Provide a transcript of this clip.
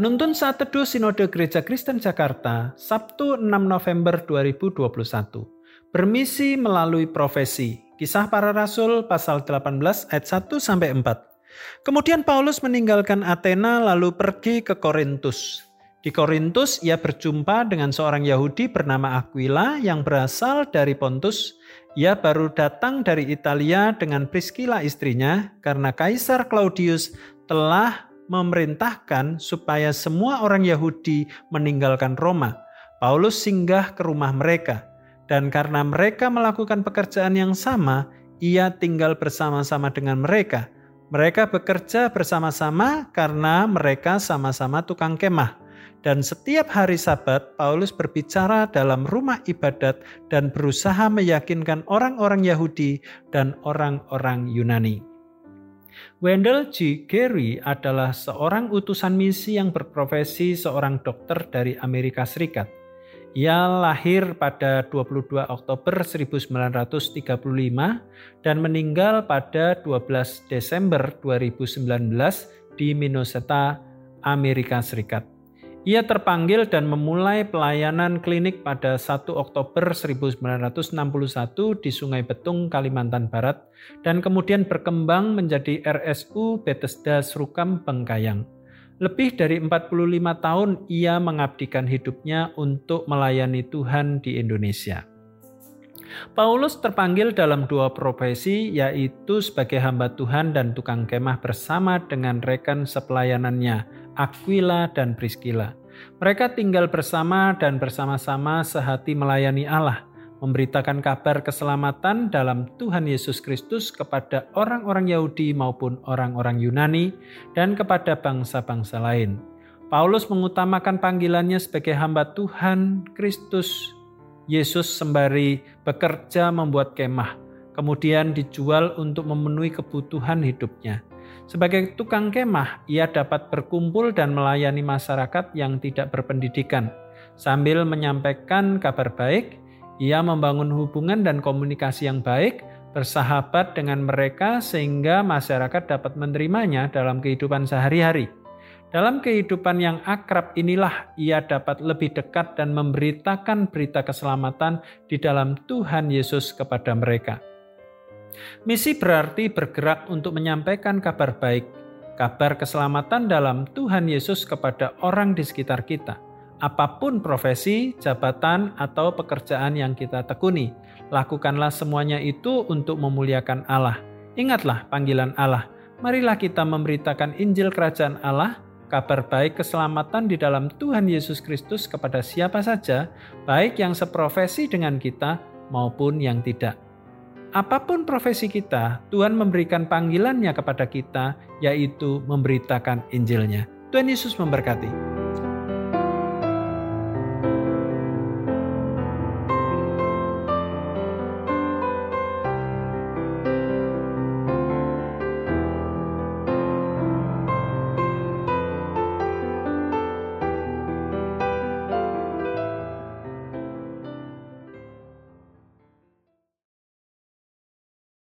Penuntun Saat Teduh Sinode Gereja Kristen Jakarta, Sabtu 6 November 2021. Bermisi melalui profesi. Kisah para Rasul pasal 18 ayat 1 sampai 4. Kemudian Paulus meninggalkan Athena lalu pergi ke Korintus. Di Korintus ia berjumpa dengan seorang Yahudi bernama Aquila yang berasal dari Pontus. Ia baru datang dari Italia dengan Priscilla istrinya karena Kaisar Claudius telah memerintahkan supaya semua orang Yahudi meninggalkan Roma. Paulus singgah ke rumah mereka, dan karena mereka melakukan pekerjaan yang sama, ia tinggal bersama-sama dengan mereka. Mereka bekerja bersama-sama karena mereka sama-sama tukang kemah. Dan setiap hari Sabat, Paulus berbicara dalam rumah ibadat dan berusaha meyakinkan orang-orang Yahudi dan orang-orang Yunani. Wendell G. Gary adalah seorang utusan misi yang berprofesi seorang dokter dari Amerika Serikat. Ia lahir pada 22 Oktober 1935 dan meninggal pada 12 Desember 2019 di Minnesota, Amerika Serikat. Ia terpanggil dan memulai pelayanan klinik pada 1 Oktober 1961 di Sungai Betung, Kalimantan Barat, dan kemudian berkembang menjadi RSU Bethesda Srukam Bengkayang. Lebih dari 45 tahun ia mengabdikan hidupnya untuk melayani Tuhan di Indonesia. Paulus terpanggil dalam dua profesi, yaitu sebagai hamba Tuhan dan tukang kemah bersama dengan rekan sepelayanannya, Aquila dan Priscilla. Mereka tinggal bersama dan bersama-sama sehati melayani Allah, memberitakan kabar keselamatan dalam Tuhan Yesus Kristus kepada orang-orang Yahudi maupun orang-orang Yunani dan kepada bangsa-bangsa lain. Paulus mengutamakan panggilannya sebagai hamba Tuhan Kristus Yesus sembari bekerja membuat kemah, kemudian dijual untuk memenuhi kebutuhan hidupnya. Sebagai tukang kemah, ia dapat berkumpul dan melayani masyarakat yang tidak berpendidikan. Sambil menyampaikan kabar baik, ia membangun hubungan dan komunikasi yang baik, bersahabat dengan mereka sehingga masyarakat dapat menerimanya dalam kehidupan sehari-hari. Dalam kehidupan yang akrab inilah ia dapat lebih dekat dan memberitakan berita keselamatan di dalam Tuhan Yesus kepada mereka. Misi berarti bergerak untuk menyampaikan kabar baik, kabar keselamatan dalam Tuhan Yesus kepada orang di sekitar kita. Apa pun profesi, jabatan, atau pekerjaan yang kita tekuni, lakukanlah semuanya itu untuk memuliakan Allah. Ingatlah panggilan Allah. Marilah kita memberitakan Injil Kerajaan Allah, kabar baik keselamatan di dalam Tuhan Yesus Kristus kepada siapa saja, baik yang seprofesi dengan kita maupun yang tidak. Apa pun profesi kita, Tuhan memberikan panggilannya kepada kita, yaitu memberitakan Injilnya. Tuhan Yesus memberkati.